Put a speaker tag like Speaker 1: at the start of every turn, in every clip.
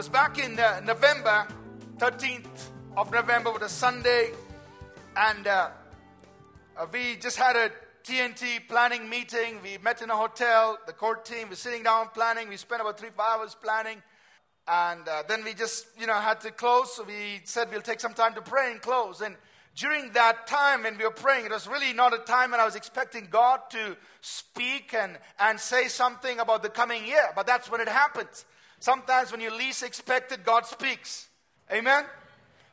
Speaker 1: was back in uh, November, 13th of November, was a Sunday, and uh, uh, we just had a TNT planning meeting. We met in a hotel. The court team was sitting down planning. We spent about three, five hours planning. And uh, then we just, you know, had to close. So we said we'll take some time to pray and close. And during that time when we were praying, it was really not a time when I was expecting God to speak and, and say something about the coming year. But that's when it happens. Sometimes when you least expect it, God speaks. Amen?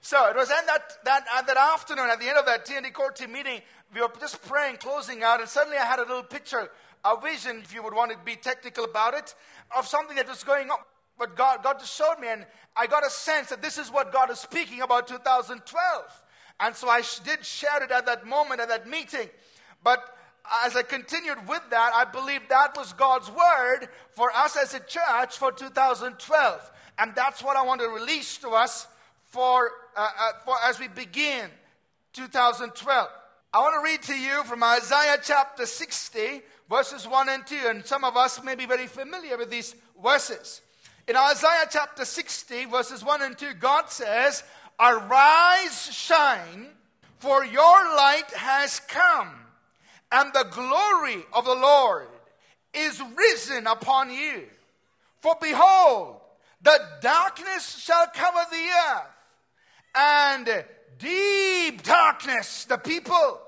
Speaker 1: So it was in that, that, uh, that afternoon, at the end of that TND court team meeting, we were just praying, closing out, and suddenly I had a little picture, a vision, if you would want to be technical about it, of something that was going on. But God, God just showed me, and I got a sense that this is what God is speaking about 2012. And so I did share it at that moment, at that meeting. But as I continued with that, I believe that was God's word for us as a church for 2012. And that's what I want to release to us for, uh, uh, for as we begin 2012. I want to read to you from Isaiah chapter 60, verses 1 and 2. And some of us may be very familiar with these verses. In Isaiah chapter 60, verses 1 and 2, God says, Arise, shine, for your light has come, and the glory of the Lord is risen upon you. For behold, the darkness shall cover the earth, and deep darkness the people.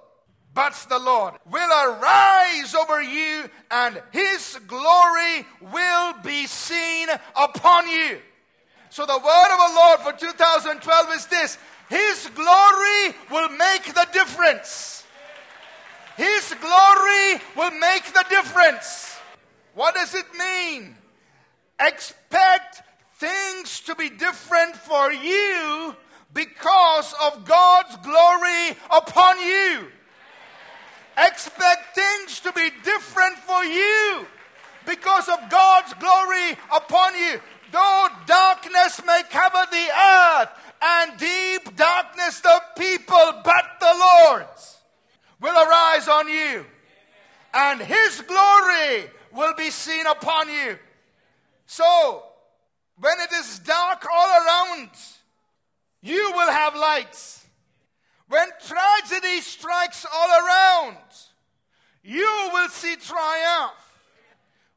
Speaker 1: But the Lord will arise over you, and his glory will be seen upon you. So the word of the Lord for 2012 is this His glory will make the difference. His glory will make the difference. What does it mean? Expect things to be different for you because of God's glory upon you. Expect things to be different for you because of God's glory upon you. Though darkness may cover the earth and deep darkness the people, but the Lord's will arise on you, and his glory will be seen upon you. So, when it is dark all around, you will have lights. When tragedy strikes all around, you will see triumph.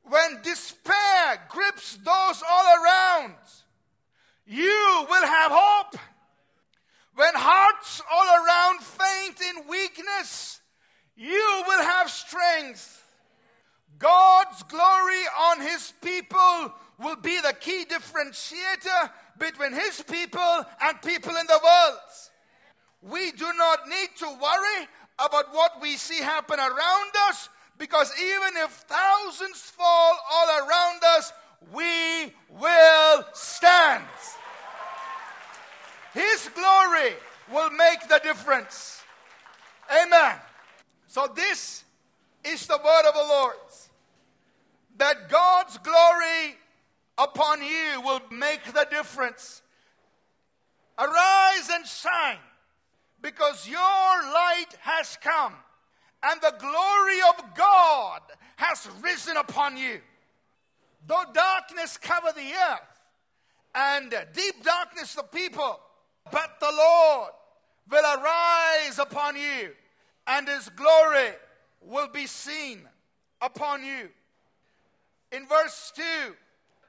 Speaker 1: When despair grips those all around, you will have hope. When hearts all around faint in weakness, you will have strength. God's glory on his people will be the key differentiator between his people and people in the world. We do not need to worry about what we see happen around us because even if thousands fall all around us, we will stand. His glory will make the difference. Amen. So, this is the word of the Lord that God's glory upon you will make the difference. Arise and shine because your light has come and the glory of God has risen upon you. Though darkness cover the earth and deep darkness the people, but the Lord will arise upon you and his glory will be seen upon you. In verse 2,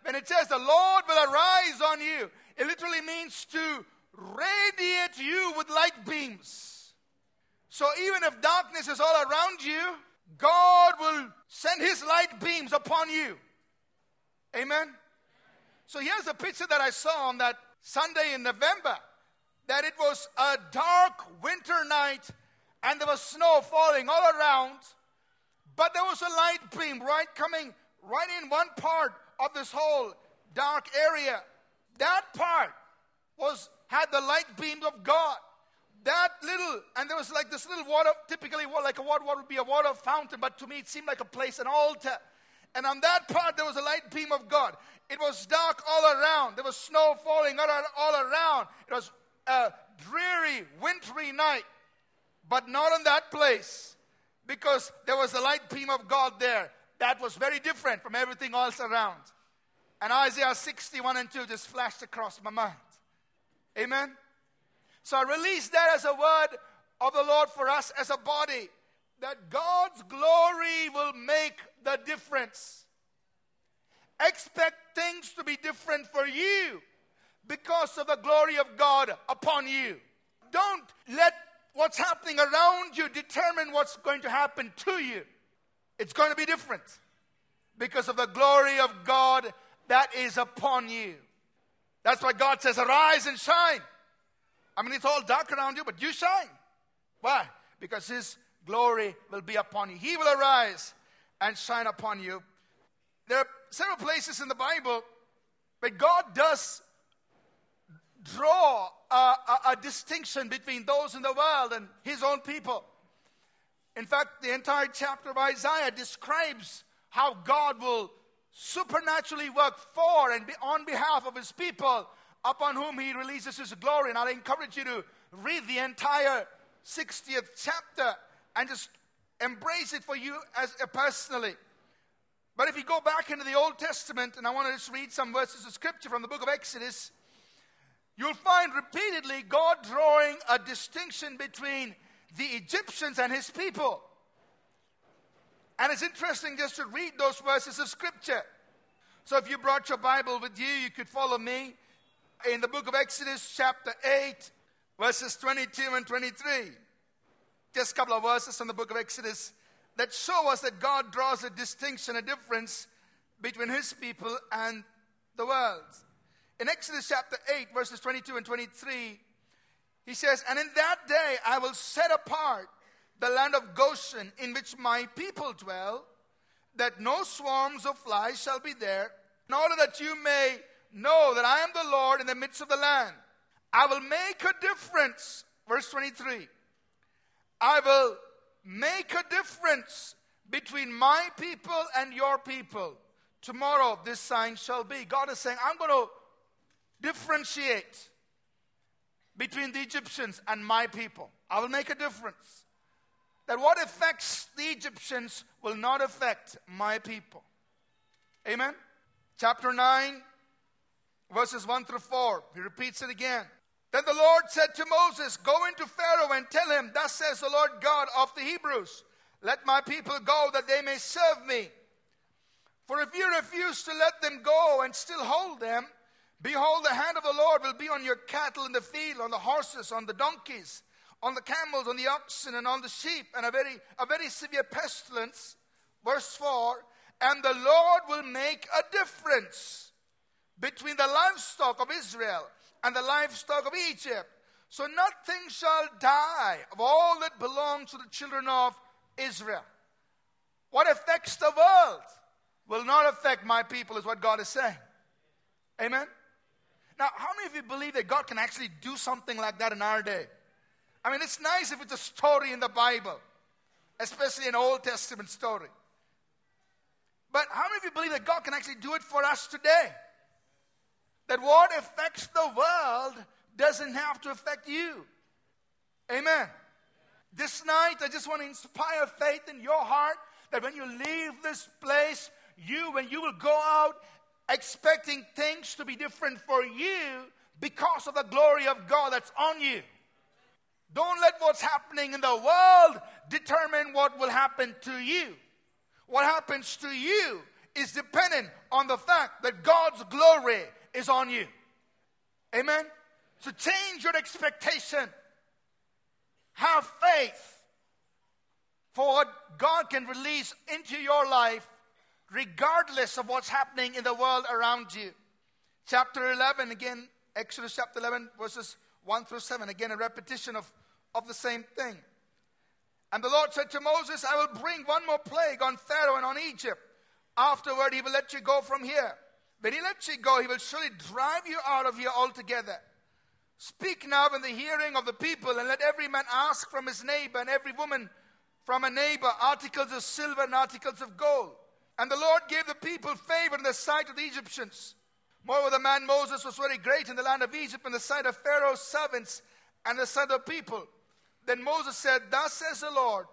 Speaker 1: when it says the Lord will arise on you, it literally means to radiate you with light beams. So even if darkness is all around you, God will send his light beams upon you. Amen. So here's a picture that I saw on that Sunday in November that it was a dark winter night and there was snow falling all around, but there was a light beam right coming right in one part of this whole dark area. That part was had the light beam of God that little, and there was like this little water, typically like a water, water would be a water fountain, but to me it seemed like a place, an altar. And on that part there was a light beam of God. It was dark all around. There was snow falling all, all around. It was a dreary, wintry night. But not on that place, because there was a light beam of God there. That was very different from everything else around. And Isaiah 61 and 2 just flashed across my mind. Amen. So I release that as a word of the Lord for us as a body that God's glory will make the difference. Expect things to be different for you because of the glory of God upon you. Don't let what's happening around you determine what's going to happen to you. It's going to be different because of the glory of God that is upon you. That's why God says, Arise and shine. I mean, it's all dark around you, but you shine. Why? Because His glory will be upon you. He will arise and shine upon you. There are several places in the Bible where God does draw a, a, a, distinction between those in the world and his own people. In fact, the entire chapter of Isaiah describes how God will supernaturally work for and be on behalf of his people upon whom he releases his glory. And I encourage you to read the entire 60th chapter and just embrace it for you as uh, personally. But if you go back into the Old Testament, and I want to just read some verses of scripture from the book of Exodus, you'll find repeatedly God drawing a distinction between the Egyptians and his people. And it's interesting just to read those verses of scripture. So if you brought your Bible with you, you could follow me in the book of Exodus, chapter 8, verses 22 and 23. Just a couple of verses from the book of Exodus that show us that God draws a distinction, a difference between his people and the world. In Exodus chapter 8, verses 22 and 23, he says, And in that day I will set apart the land of Goshen in which my people dwell, that no swarms of flies shall be there, in order that you may know that I am the Lord in the midst of the land. I will make a difference. Verse 23. I will make a difference between my people and your people. Tomorrow, this sign shall be. God is saying, I'm going to differentiate between the Egyptians and my people. I will make a difference. That what affects the Egyptians will not affect my people. Amen. Chapter 9, verses 1 through 4. He repeats it again. Then the Lord said to Moses, Go into Pharaoh and tell him, Thus says the Lord God of the Hebrews, Let my people go that they may serve me. For if you refuse to let them go and still hold them, behold, the hand of the Lord will be on your cattle in the field, on the horses, on the donkeys, on the camels, on the oxen, and on the sheep, and a very, a very severe pestilence. Verse 4 And the Lord will make a difference between the livestock of Israel and the livestock of Egypt. So nothing shall die of all that belongs to the children of Israel. What affects the world will not affect my people, is what God is saying. Amen? Now, how many of you believe that God can actually do something like that in our day? I mean, it's nice if it's a story in the Bible, especially an Old Testament story. But how many of you believe that God can actually do it for us today? that what affects the world doesn't have to affect you. Amen. This night, I just want to inspire faith in your heart that when you leave this place, you, when you will go out expecting things to be different for you because of the glory of God that's on you. Don't let what's happening in the world determine what will happen to you. What happens to you is dependent on the fact that God's glory is on you. Amen? So change your expectation. Have faith for what God can release into your life, regardless of what's happening in the world around you. Chapter 11, again, Exodus chapter 11, verses 1 through 7. Again, a repetition of, of the same thing. And the Lord said to Moses, I will bring one more plague on Pharaoh and on Egypt. Afterward, he will let you go from here. When he lets you go, he will surely drive you out of here altogether. Speak now in the hearing of the people, and let every man ask from his neighbor, and every woman from a neighbor articles of silver and articles of gold. And the Lord gave the people favor in the sight of the Egyptians. Moreover, the man Moses was very great in the land of Egypt in the sight of Pharaoh's servants and the sight of people. Then Moses said, Thus says the Lord,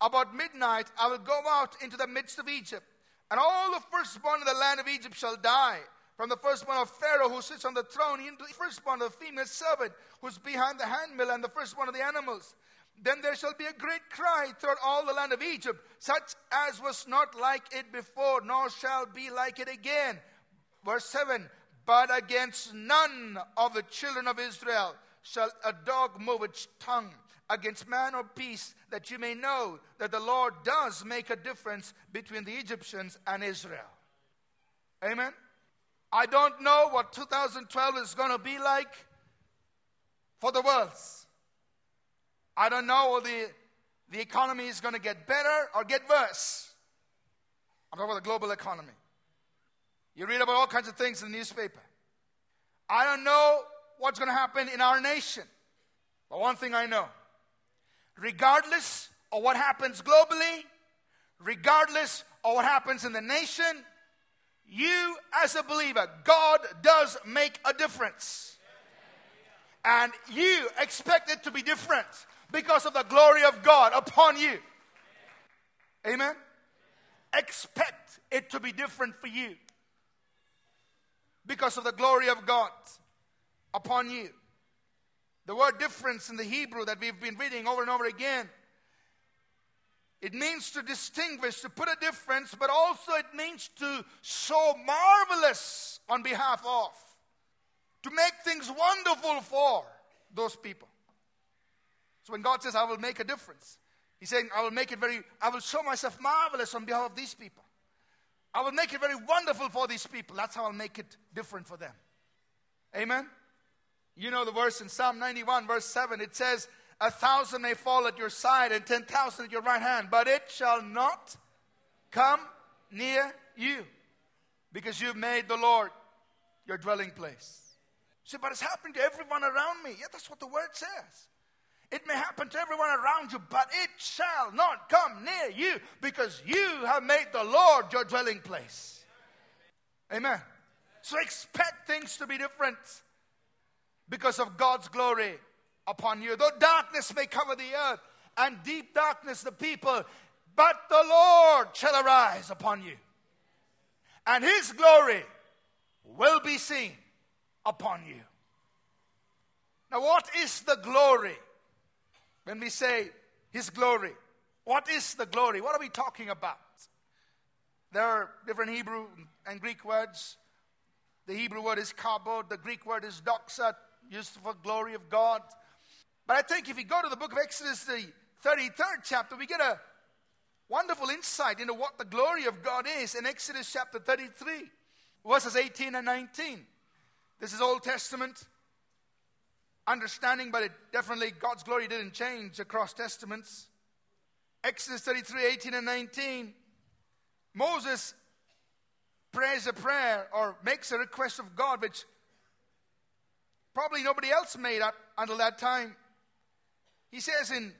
Speaker 1: about midnight I will go out into the midst of Egypt and all the firstborn in the land of Egypt shall die, from the firstborn of Pharaoh who sits on the throne, into the firstborn of the female servant who's behind the handmill, and the firstborn of the animals. Then there shall be a great cry throughout all the land of Egypt, such as was not like it before, nor shall be like it again. Verse 7 But against none of the children of Israel shall a dog move its tongue against man or beast, that you may know that the Lord does make a difference between the Egyptians and Israel. Amen. I don't know what 2012 is going to be like for the world. I don't know whether the, economy is going to get better or get worse. I'm talking about the global economy. You read about all kinds of things in the newspaper. I don't know what's going to happen in our nation. But one thing I know regardless of what happens globally, regardless of what happens in the nation, you, as a believer, God does make a difference. And you expect it to be different because of the glory of God upon you. Amen? Expect it to be different for you because of the glory of God upon you. The word difference in the Hebrew that we've been reading over and over again it means to distinguish, to put a difference, but also it means to show marvelous on behalf of, to make things wonderful for those people. So when God says, I will make a difference, He's saying, I will make it very, I will show myself marvelous on behalf of these people. I will make it very wonderful for these people. That's how I'll make it different for them. Amen? You know the verse in Psalm 91, verse 7, it says, a thousand may fall at your side and 10,000 at your right hand, but it shall not come near you because you've made the Lord your dwelling place. See, but it's happening to everyone around me. Yeah, that's what the word says. It may happen to everyone around you, but it shall not come near you because you have made the Lord your dwelling place. Amen. So expect things to be different because of God's glory upon you. Though darkness may cover the earth and deep darkness the people, but the Lord shall arise upon you. And his glory will be seen upon you. Now, what is the glory? When we say his glory, what is the glory? What are we talking about? There are different Hebrew and Greek words. The Hebrew word is kabod, the Greek word is doxa, used for glory of God. But I think if you go to the book of Exodus, the 33rd chapter, we get a wonderful insight into what the glory of God is in Exodus chapter 33, verses 18 and 19. This is Old Testament understanding, but it definitely God's glory didn't change across testaments. Exodus 33, 18 and 19. Moses prays a prayer or makes a request of God, which probably nobody else made up until that time. He says in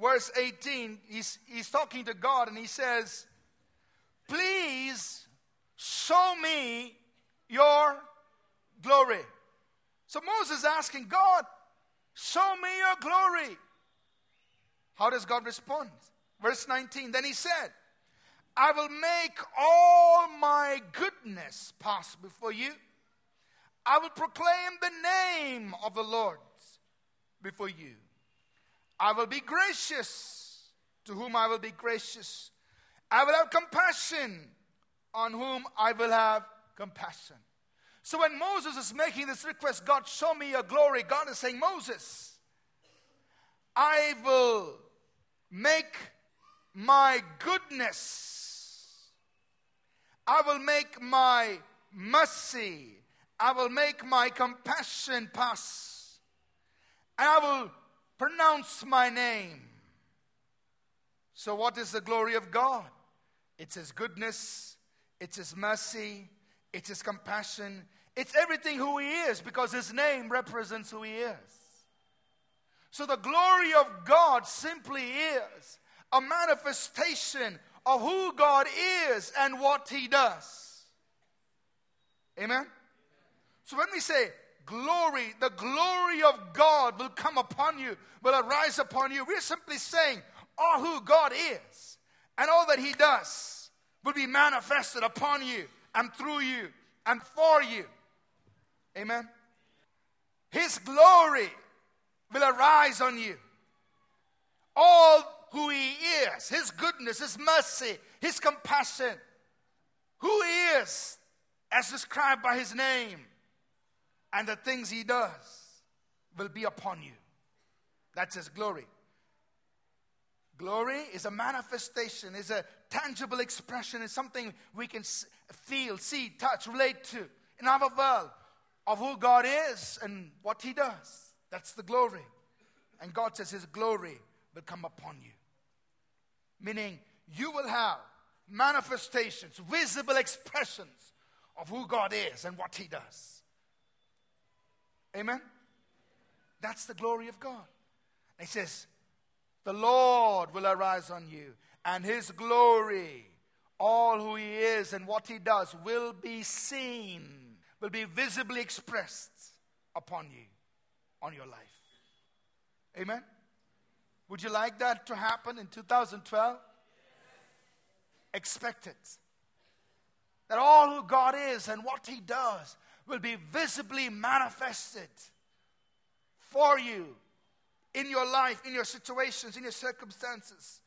Speaker 1: verse 18, he's, he's talking to God and he says, Please show me your glory. So Moses is asking God, Show me your glory. How does God respond? Verse 19, then he said, I will make all my goodness pass before you. I will proclaim the name of the Lord before you. I will be gracious to whom I will be gracious. I will have compassion on whom I will have compassion. So when Moses is making this request, God, show me your glory, God is saying, Moses, I will make my goodness, I will make my mercy, I will make my compassion pass, and I will pronounce my name. So, what is the glory of God? It's His goodness, it's His mercy, it's His compassion, it's everything who He is because His name represents who He is. So, the glory of God simply is a manifestation of who God is and what He does. Amen? So, when we say glory, the glory of God will come upon you, will arise upon you. We're simply saying all who God is and all that He does will be manifested upon you and through you and for you. Amen. His glory will arise on you. All who He is, His goodness, His mercy, His compassion, who He is, as described by His name, and the things He does will be upon you. That's His glory. Glory is a manifestation, is a tangible expression, is something we can feel, see, touch, relate to in our world of who God is and what He does. That's the glory. And God says His glory will come upon you. Meaning, you will have manifestations, visible expressions of who God is and what He does. Amen? That's the glory of God. And He says, the Lord will arise on you, and his glory, all who he is and what he does, will be seen, will be visibly expressed upon you, on your life. Amen? Would you like that to happen in 2012? Expect it. That all who God is and what he does will be visibly manifested for you in your life, in your situations, in your circumstances.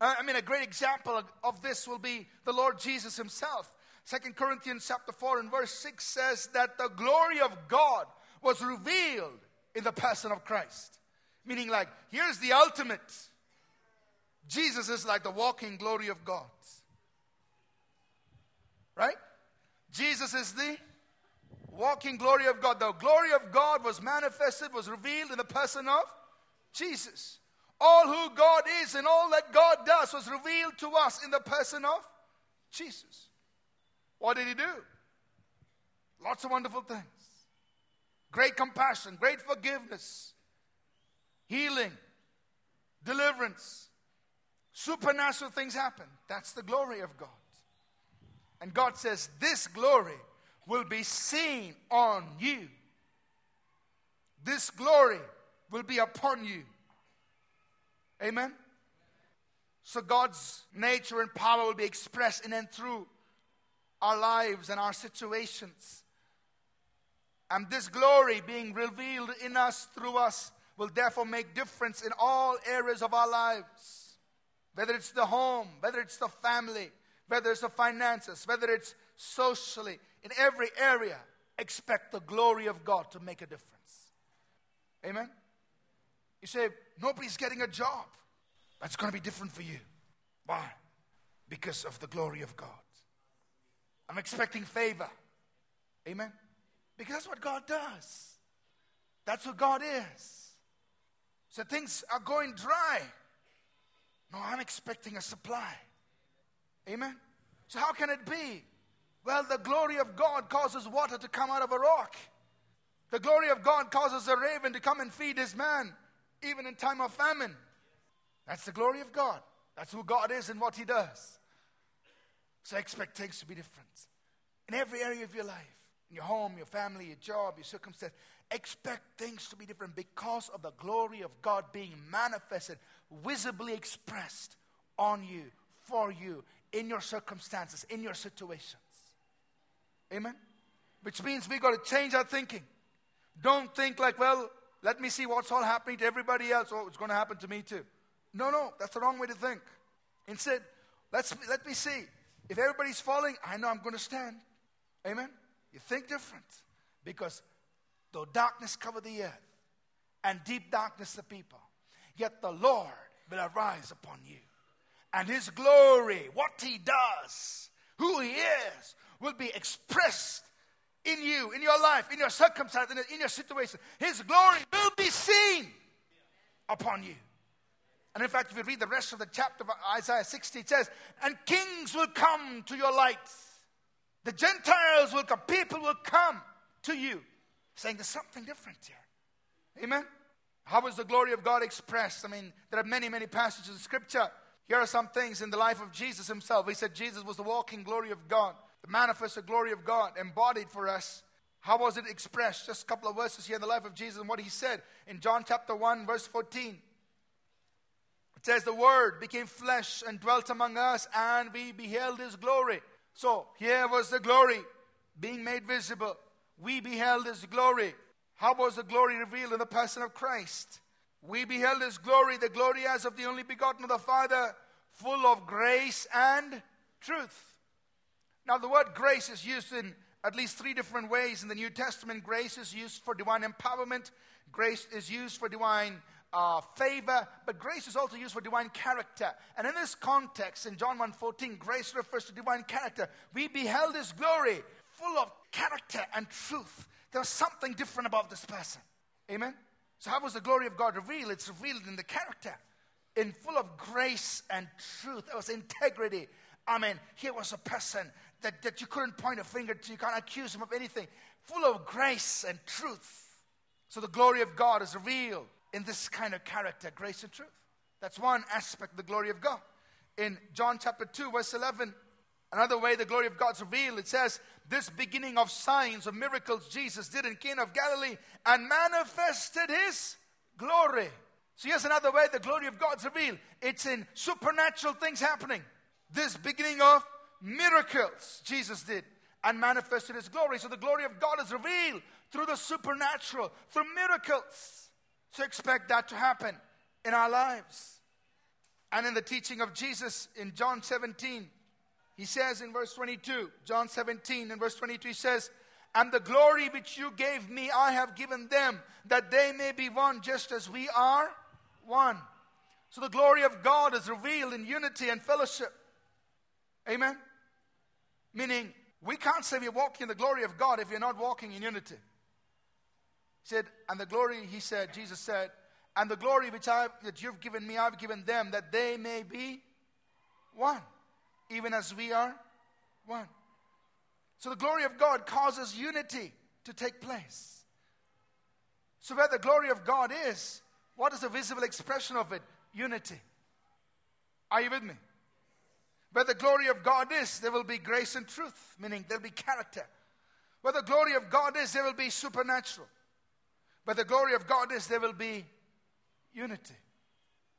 Speaker 1: I mean, a great example of this will be the Lord Jesus himself. Second Corinthians chapter 4 and verse 6 says that the glory of God was revealed in the person of Christ. Meaning, like, here's the ultimate. Jesus is like the walking glory of God. Right? Jesus is the walking glory of God. The glory of God was manifested, was revealed in the person of Jesus. All who God is and all that God does was revealed to us in the person of Jesus. What did he do? Lots of wonderful things. Great compassion, great forgiveness, healing, deliverance, supernatural things happen. That's the glory of God. And God says, This glory will be seen on you. This glory will be upon you. Amen? So God's nature and power will be expressed in and through our lives and our situations. And this glory being revealed in us, through us, will therefore make difference in all areas of our lives. Whether it's the home, whether it's the family, whether it's the finances, whether it's socially, in every area, expect the glory of God to make a difference. Amen? You say, nobody's getting a job. That's going to be different for you. Why? Because of the glory of God. I'm expecting favor. Amen? Because that's what God does. That's what God is. So things are going dry. No, I'm expecting a supply. Amen? So how can it be? Well, the glory of God causes water to come out of a rock. The glory of God causes a raven to come and feed his man, even in time of famine. That's the glory of God. That's who God is and what he does. So expect things to be different. In every area of your life, in your home, your family, your job, your circumstance, expect things to be different because of the glory of God being manifested, visibly expressed on you, for you, in your circumstances, in your situations. Amen? Which means we got to change our thinking. Don't think like, well, let me see what's all happening to everybody else. Oh, it's going to happen to me too. No, no, that's the wrong way to think. Instead, let's, let me see. If everybody's falling, I know I'm going to stand. Amen? You think different. Because though darkness cover the earth and deep darkness the people, yet the Lord will arise upon you. And his glory, what he does, who he is, will be expressed in you, in your life, in your circumstance, in your situation. His glory will be seen upon you. And in fact, if you read the rest of the chapter of Isaiah 60, it says, And kings will come to your light. The Gentiles will come. People will come to you. Saying there's something different here. Amen? How is the glory of God expressed? I mean, there are many, many passages in scripture. Here are some things in the life of Jesus himself. He said Jesus was the walking glory of God the manifested glory of God embodied for us. How was it expressed? Just a couple of verses here in the life of Jesus and what he said in John chapter 1, verse 14. It says, The Word became flesh and dwelt among us, and we beheld his glory. So here was the glory being made visible, we beheld his glory. How was the glory revealed in the person of Christ? We beheld his glory, the glory as of the only begotten of the Father, full of grace and truth. Now, the word grace is used in at least three different ways in the New Testament. Grace is used for divine empowerment, grace is used for divine uh, favor, but grace is also used for divine character. And in this context, in John 1.14, grace refers to divine character. We beheld his glory, full of character and truth. There was something different about this person. Amen? So how was the glory of God revealed? It's revealed in the character, in full of grace and truth. There was integrity. I mean, here was a person that, that you couldn't point a finger to. You can't accuse him of anything. Full of grace and truth. So the glory of God is revealed in this kind of character, grace and truth. That's one aspect of the glory of God. In John chapter 2, verse 11, another way the glory of God's revealed, it says, This beginning of signs, of miracles Jesus did in Cana of Galilee and manifested his glory. So here's another way the glory of God's revealed. It's in supernatural things happening. This beginning of miracles Jesus did and manifested his glory. So the glory of God is revealed through the supernatural, through miracles. So expect that to happen in our lives. And in the teaching of Jesus in John 17, he says in verse 22, John 17 in verse 22, he says, And the glory which you gave me, I have given them, that they may be one just as we are one. So the glory of God is revealed in unity and fellowship. Amen? Meaning, we can't say we're walking in the glory of God if you're not walking in unity. He said, and the glory, he said, Jesus said, and the glory which I that you've given me, I've given them, that they may be one, even as we are one. So the glory of God causes unity to take place. So where the glory of God is, what is the visible expression of it? Unity. Are you with me? Where the glory of God is, there will be grace and truth, meaning there'll be character. Where the glory of God is, there will be supernatural. Where the glory of God is there will be unity.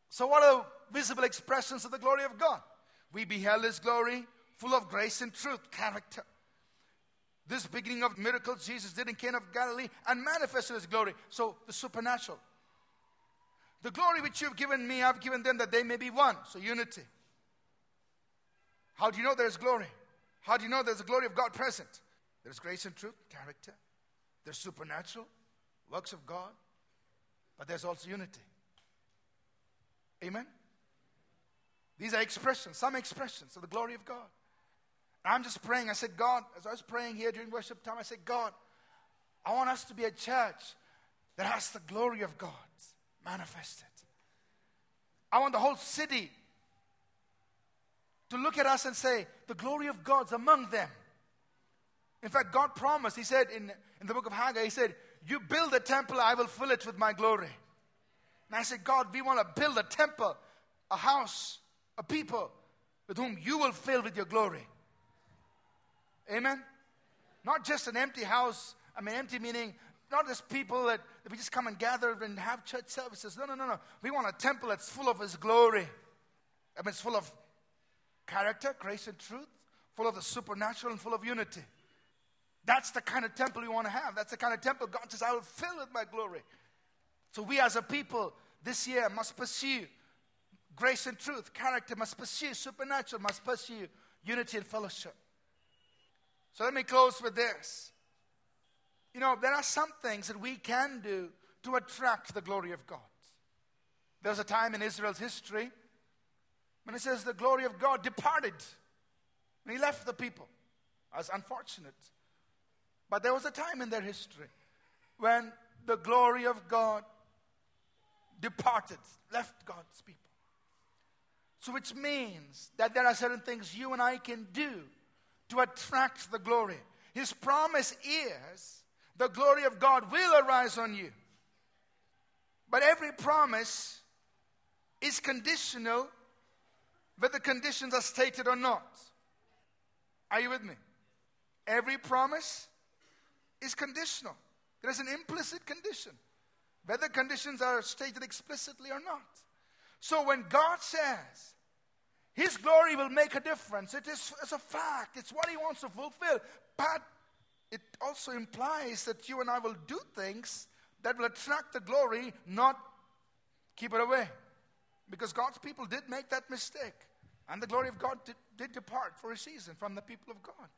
Speaker 1: So, what are visible expressions of the glory of God? We beheld His glory, full of grace and truth, character. This beginning of miracles Jesus did in Cana of Galilee and manifested His glory. So, the supernatural. The glory which you've given me, I've given them that they may be one. So, unity. How do you know there's glory? How do you know there's the glory of God present? There's grace and truth, character. There's supernatural, works of God, but there's also unity. Amen? These are expressions, some expressions of the glory of God. I'm just praying. I said, God, as I was praying here during worship time, I said, God, I want us to be a church that has the glory of God manifested. I want the whole city to look at us and say, the glory of God's among them. In fact, God promised, He said in, in the book of Haggai, He said, you build a temple, I will fill it with my glory. And I said, God, we want to build a temple, a house, a people with whom you will fill with your glory. Amen? Not just an empty house. I mean, empty meaning not just people that, that we just come and gather and have church services. No, no, no, no. We want a temple that's full of His glory. I mean, it's full of character, grace, and truth, full of the supernatural, and full of unity. That's the kind of temple you want to have. That's the kind of temple God says, I will fill with my glory. So we as a people this year must pursue grace and truth, character, must pursue supernatural, must pursue unity and fellowship. So let me close with this. You know, there are some things that we can do to attract the glory of God. There's a time in Israel's history when it says the glory of God departed. He left the people. That's unfortunate. But there was a time in their history when the glory of God departed, left God's people. So, which means that there are certain things you and I can do to attract the glory. His promise is the glory of God will arise on you. But every promise is conditional whether conditions are stated or not. Are you with me? Every promise is conditional. There is an implicit condition, whether conditions are stated explicitly or not. So when God says His glory will make a difference, it is it's a fact, it's what He wants to fulfill. But it also implies that you and I will do things that will attract the glory, not keep it away. Because God's people did make that mistake. And the glory of God did, did depart for a season from the people of God.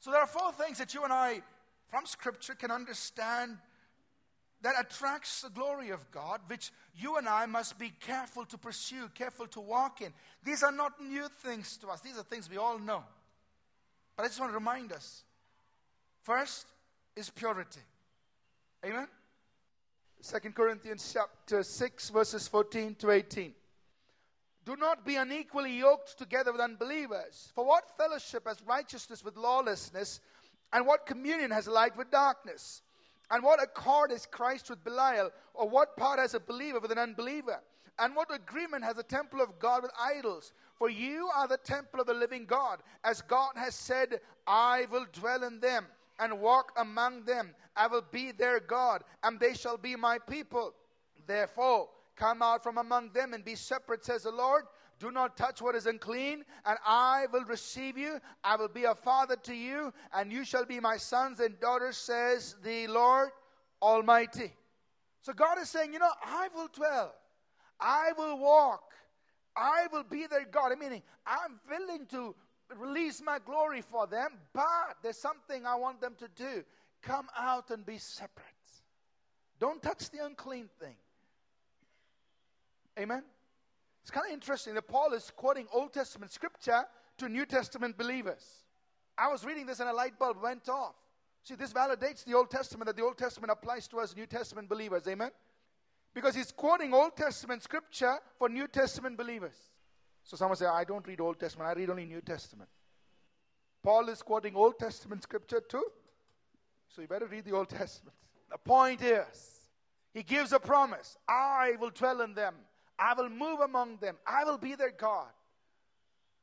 Speaker 1: So there are four things that you and I, from Scripture, can understand that attracts the glory of God, which you and I must be careful to pursue, careful to walk in. These are not new things to us, these are things we all know. But I just want to remind us first is purity. Amen? 2 Corinthians chapter 6, verses 14 to 18. Do not be unequally yoked together with unbelievers. For what fellowship has righteousness with lawlessness, and what communion has light with darkness? And what accord is Christ with Belial? Or what part has a believer with an unbeliever? And what agreement has the temple of God with idols? For you are the temple of the living God. As God has said, I will dwell in them and walk among them. I will be their God, and they shall be my people. Therefore, come out from among them and be separate, says the Lord. Do not touch what is unclean, and I will receive you. I will be a father to you, and you shall be my sons and daughters, says the Lord Almighty. So God is saying, you know, I will dwell, I will walk, I will be their God. I mean, I'm willing to release my glory for them, but there's something I want them to do. Come out and be separate. Don't touch the unclean thing. Amen? It's kind of interesting that Paul is quoting Old Testament scripture to New Testament believers. I was reading this and a light bulb went off. See, this validates the Old Testament that the Old Testament applies to us New Testament believers. Amen? Because he's quoting Old Testament scripture for New Testament believers. So someone say, I don't read Old Testament, I read only New Testament. Paul is quoting Old Testament scripture too. So you better read the Old Testament. The point is, he gives a promise I will dwell in them I will move among them. I will be their God.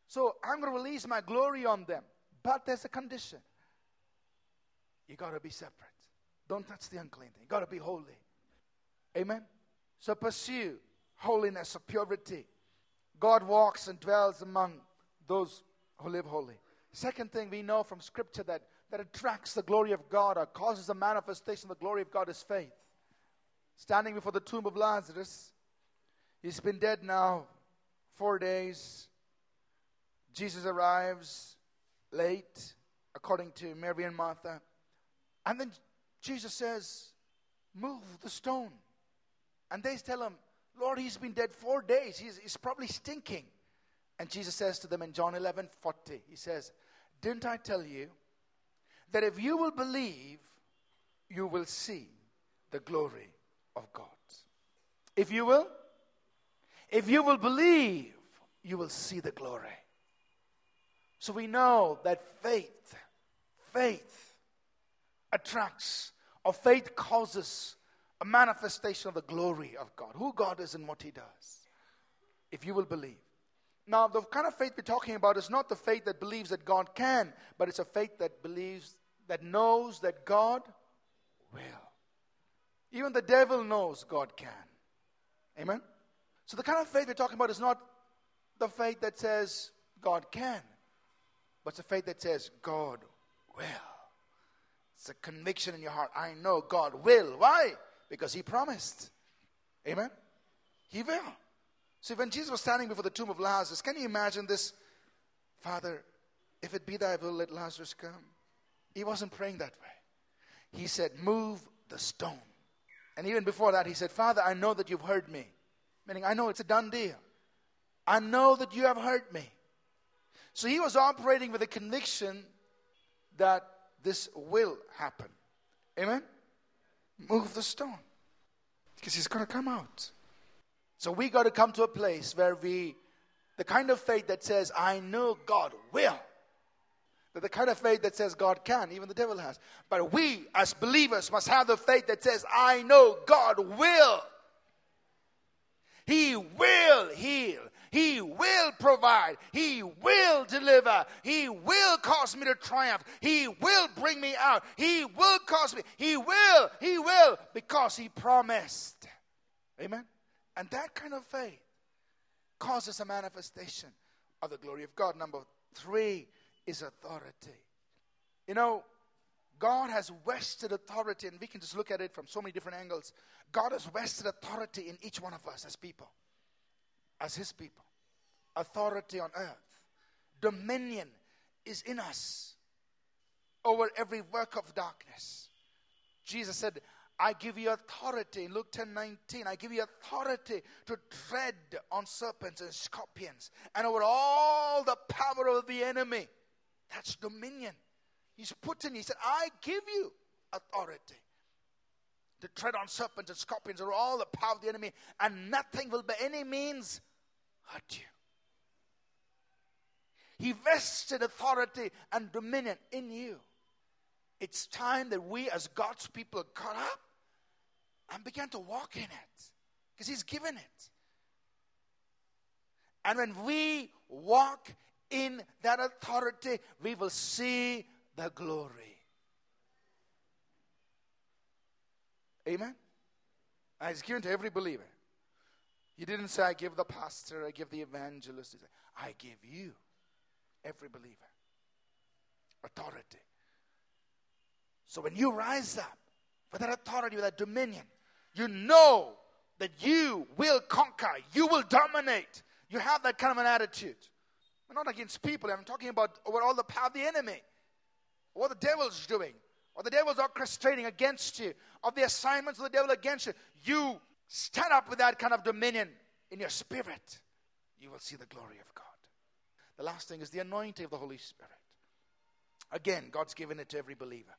Speaker 1: So I'm going to release my glory on them. But there's a condition. You got to be separate. Don't touch the unclean thing. You got to be holy. Amen. So pursue holiness or purity. God walks and dwells among those who live holy. Second thing we know from Scripture that, that attracts the glory of God or causes a manifestation of the glory of God is faith. Standing before the tomb of Lazarus, He's been dead now four days. Jesus arrives late, according to Mary and Martha. And then Jesus says, Move the stone. And they tell him, Lord, he's been dead four days. He's, he's probably stinking. And Jesus says to them in John 11 40, He says, Didn't I tell you that if you will believe, you will see the glory of God? If you will, if you will believe, you will see the glory. So we know that faith, faith attracts, or faith causes a manifestation of the glory of God, who God is and what He does. If you will believe. Now, the kind of faith we're talking about is not the faith that believes that God can, but it's a faith that believes, that knows that God will. Even the devil knows God can. Amen? So the kind of faith we're talking about is not the faith that says God can, but it's a faith that says God will. It's a conviction in your heart. I know God will. Why? Because He promised. Amen? He will. See, when Jesus was standing before the tomb of Lazarus, can you imagine this? Father, if it be thy will, let Lazarus come. He wasn't praying that way. He said, Move the stone. And even before that, he said, Father, I know that you've heard me. Meaning, I know it's a done deal. I know that you have heard me. So he was operating with a conviction that this will happen. Amen? Move the stone. Because he's going to come out. So we got to come to a place where we, the kind of faith that says, I know God will. That the kind of faith that says God can, even the devil has. But we as believers must have the faith that says, I know God will. He will heal. He will provide. He will deliver. He will cause me to triumph. He will bring me out. He will cause me. He will. He will because He promised. Amen. And that kind of faith causes a manifestation of the glory of God. Number three is authority. You know, God has vested authority, and we can just look at it from so many different angles. God has vested authority in each one of us as people, as His people. Authority on earth, dominion is in us over every work of darkness. Jesus said, I give you authority in Luke 10 19. I give you authority to tread on serpents and scorpions and over all the power of the enemy. That's dominion. He's put in, he said, I give you authority to tread on serpents and scorpions over all the power of the enemy, and nothing will by any means hurt you. He vested authority and dominion in you. It's time that we, as God's people, got up and began to walk in it because He's given it. And when we walk in that authority, we will see the glory. Amen? And it's given to every believer. He didn't say, I give the pastor, I give the evangelist. He said, I give you, every believer, authority. So when you rise up with that authority, with that dominion, you know that you will conquer, you will dominate. You have that kind of an attitude. I'm not against people, I'm talking about over all the power of the enemy, what the devil's doing, or the devil's orchestrating against you, of the assignments of the devil against you. You stand up with that kind of dominion in your spirit, you will see the glory of God. The last thing is the anointing of the Holy Spirit. Again, God's given it to every believer.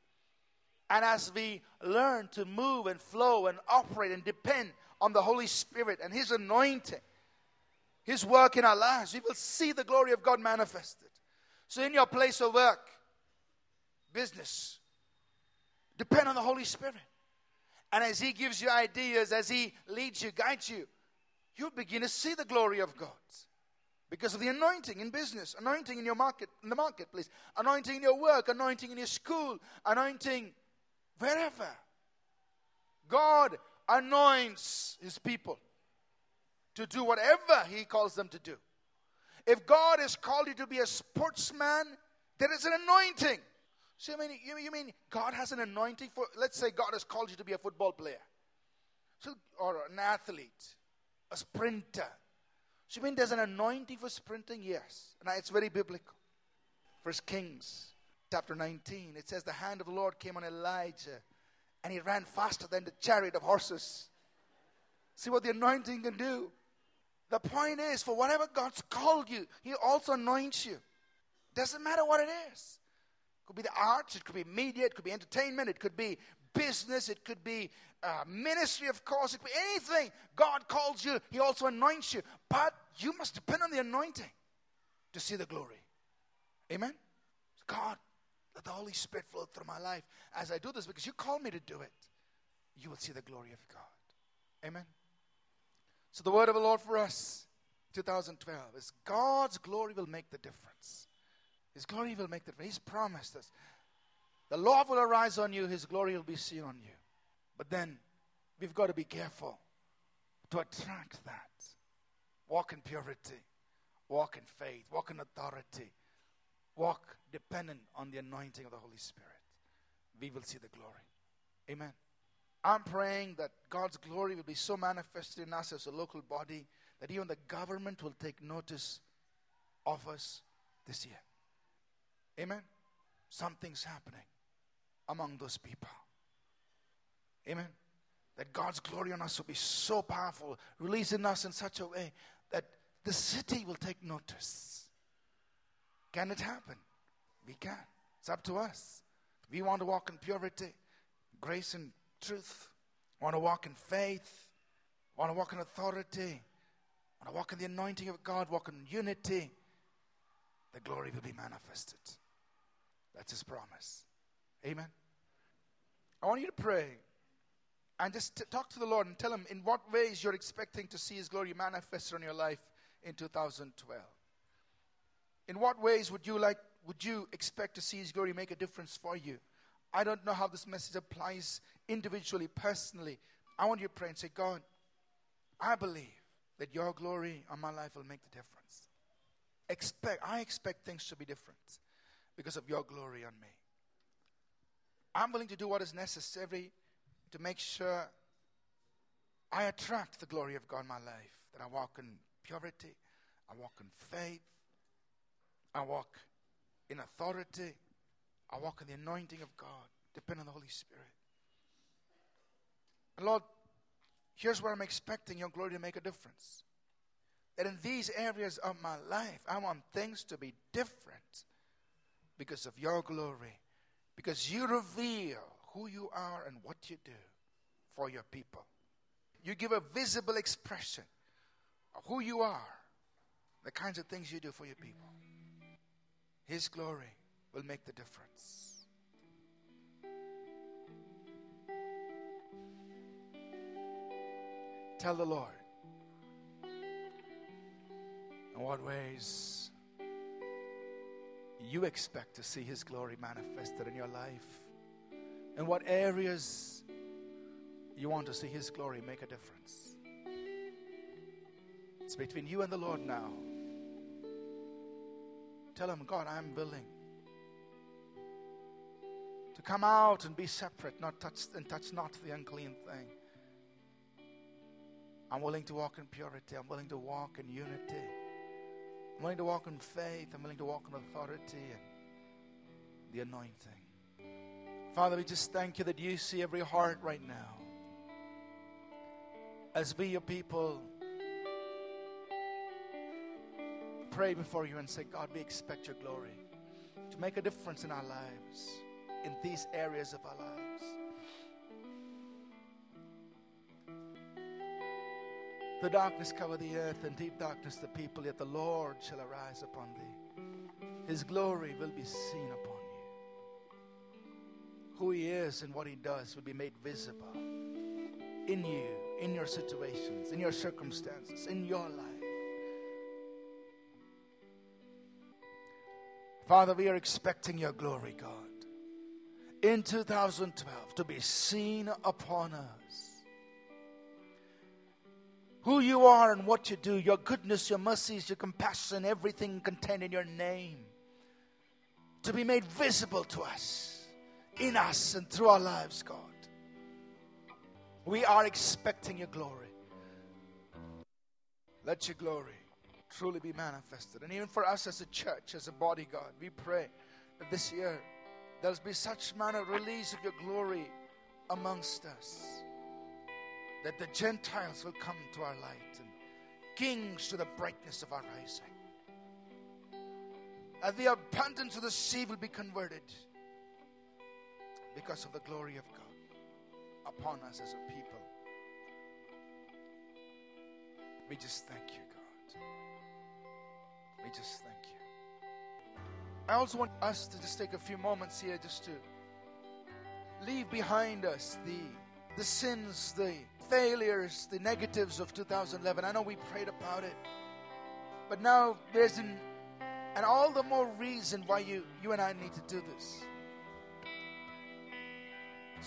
Speaker 1: And as we learn to move and flow and operate and depend on the Holy Spirit and His anointing, His work in our lives, we will see the glory of God manifested. So, in your place of work, business, depend on the Holy Spirit. And as He gives you ideas, as He leads you, guides you, you'll begin to see the glory of God because of the anointing in business, anointing in your market, in the marketplace, anointing in your work, anointing in your school, anointing wherever. God anoints his people to do whatever he calls them to do. If God has called you to be a sportsman, there is an anointing. So you mean, you mean God has an anointing for, let's say God has called you to be a football player, so, or an athlete, a sprinter. So you mean there's an anointing for sprinting? Yes. And it's very biblical. First Kings chapter 19, it says, The hand of the Lord came on Elijah, and he ran faster than the chariot of horses. See what the anointing can do. The point is, for whatever God's called you, He also anoints you. Doesn't matter what it is. It could be the arts, it could be media, it could be entertainment, it could be business, it could be uh, ministry, of course, anything. God calls you, He also anoints you. But you must depend on the anointing to see the glory. Amen? God, let the Holy Spirit flow through my life as I do this because you called me to do it. You will see the glory of God. Amen. So, the word of the Lord for us, 2012, is God's glory will make the difference. His glory will make the difference. He's promised us. The Lord will arise on you, His glory will be seen on you. But then we've got to be careful to attract that. Walk in purity, walk in faith, walk in authority, walk dependent on the anointing of the Holy Spirit, we will see the glory. Amen. I'm praying that God's glory will be so manifested in us as a local body that even the government will take notice of us this year. Amen. Something's happening among those people. Amen. That God's glory on us will be so powerful, releasing us in such a way that the city will take notice. Can it happen? We can. It's up to us. We want to walk in purity, grace, and truth. We Want to walk in faith. We Want to walk in authority. We Want to walk in the anointing of God. Walk in unity. The glory will be manifested. That's His promise. Amen. I want you to pray and just t- talk to the Lord and tell Him in what ways you're expecting to see His glory manifested on your life in 2012. In what ways would you like would you expect to see his glory make a difference for you? I don't know how this message applies individually, personally. I want you to pray and say, God, I believe that your glory on my life will make the difference. Expect I expect things to be different because of your glory on me. I'm willing to do what is necessary to make sure I attract the glory of God in my life. That I walk in purity, I walk in faith, I walk in authority, I walk in the anointing of God, depend on the Holy Spirit. And Lord, here's where I'm expecting your glory to make a difference. That in these areas of my life, I want things to be different because of your glory, because you reveal who you are and what you do for your people. You give a visible expression of who you are, the kinds of things you do for your people. His glory will make the difference. Tell the Lord in what ways you expect to see His glory manifested in your life, in what areas you want to see His glory make a difference. It's between you and the Lord now. Tell Him, God, I'm willing to come out and be separate, not touch and touch not the unclean thing. I'm willing to walk in purity. I'm willing to walk in unity. I'm willing to walk in faith. I'm willing to walk in authority and the anointing. Father, we just thank you that you see every heart right now as we, your people, pray before you and say, God, we expect your glory to make a difference in our lives, in these areas of our lives. The darkness cover the earth, and deep darkness the people, yet the Lord shall arise upon thee. His glory will be seen upon. Who he is and what he does will be made visible in you in your situations, in your circumstances, in your life. Father, we are expecting your glory, God, in 2012 to be seen upon us. Who you are and what you do, your goodness, your mercies, your compassion, everything contained in your name to be made visible to us, in us, and through our lives, God. We are expecting your glory. Let your glory truly be manifested. And even for us as a church, as a body, God, we pray that this year there'll be such manner release of your glory amongst us that the Gentiles will come to our light and kings to the brightness of our rising. And the abundance of the sea will be converted because of the glory of God upon us as a people. We just thank you, God. We just thank you. I also want us to just take a few moments here just to leave behind us the, the sins, the failures, the negatives of 2011. I know we prayed about it, but now there's an, and all the more reason why you, you and I need to do this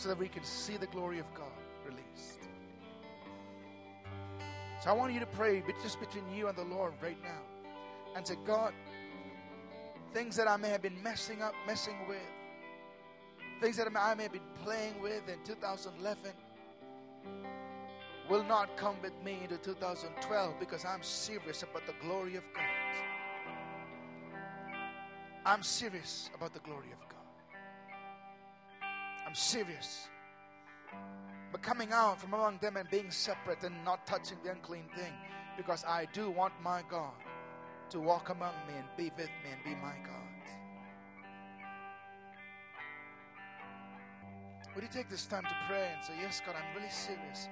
Speaker 1: so that we can see the glory of God released. So I want you to pray just between you and the Lord right now and say, God, things that I may have been messing up, messing with, things that I may have been playing with in 2011 will not come with me into 2012 because I'm serious about the glory of God. I'm serious about the glory of God. I'm serious. But coming out from among them and being separate and not touching the unclean thing because I do want my God to walk among me and be with me and be my God. Would you take this time to pray and say, Yes, God, I'm really serious.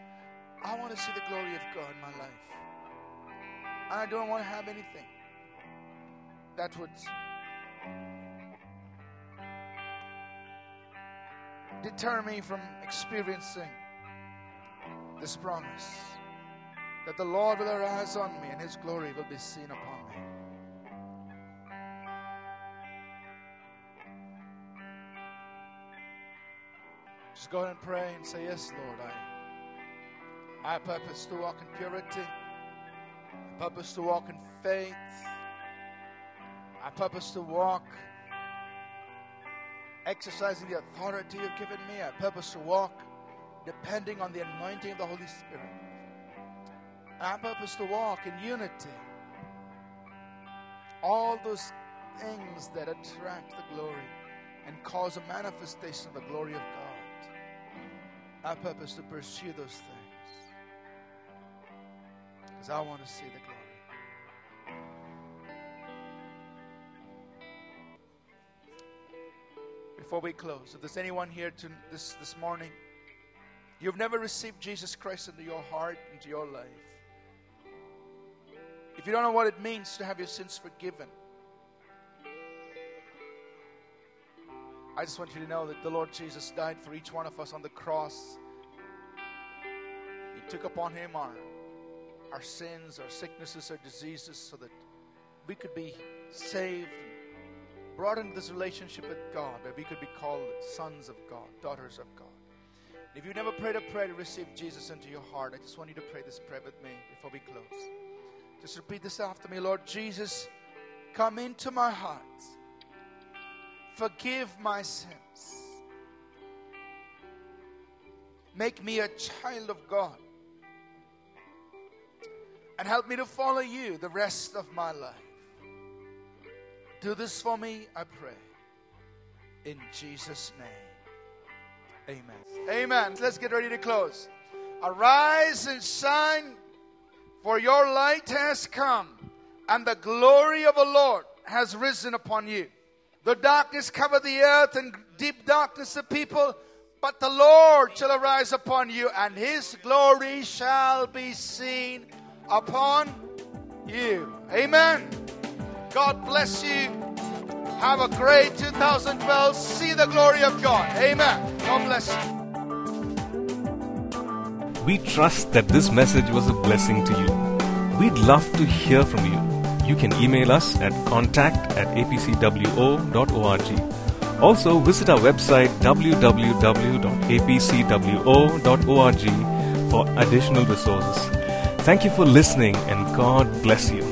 Speaker 1: I want to see the glory of God in my life. And I don't want to have anything that would deter me from experiencing this promise that the Lord will arise on me and his glory will be seen upon me. Just go ahead and pray and say, Yes, Lord, I, I purpose to walk in purity. I purpose to walk in faith. I purpose to walk exercising the authority you've given me. I purpose to walk depending on the anointing of the Holy Spirit. And I purpose to walk in unity. All those things that attract the glory and cause a manifestation of the glory of God. I purpose to pursue those things. Because I want to see the glory. Before we close, if there's anyone here to this, this morning, you've never received Jesus Christ into your heart, into your life. If you don't know what it means to have your sins forgiven, I just want you to know that the Lord Jesus died for each one of us on the cross. He took upon Him our, our sins, our sicknesses, our diseases, so that we could be saved brought into this relationship with God, where we could be called sons of God, daughters of God. If you never prayed a prayer to receive Jesus into your heart, I just want you to pray this prayer with me before we close. Just repeat this after me Lord Jesus, come into my heart Forgive my sins. Make me a child of God. And help me to follow you the rest of my life. Do this for me, I pray. In Jesus' name. Amen. Amen. Let's get ready to close. Arise and shine, for your light has come, and the glory of the Lord has risen upon you. The darkness covered the earth and deep darkness the people, but the Lord shall arise upon you, and his glory shall be seen upon you. Amen. God bless you. Have a great 2012. See the glory of God. Amen. God bless you.
Speaker 2: We trust that this message was a blessing to you. We'd love to hear from you you can email us at contact at apcwo.org. Also, visit our website www.apcwo.org for additional resources. Thank you for listening and God bless you.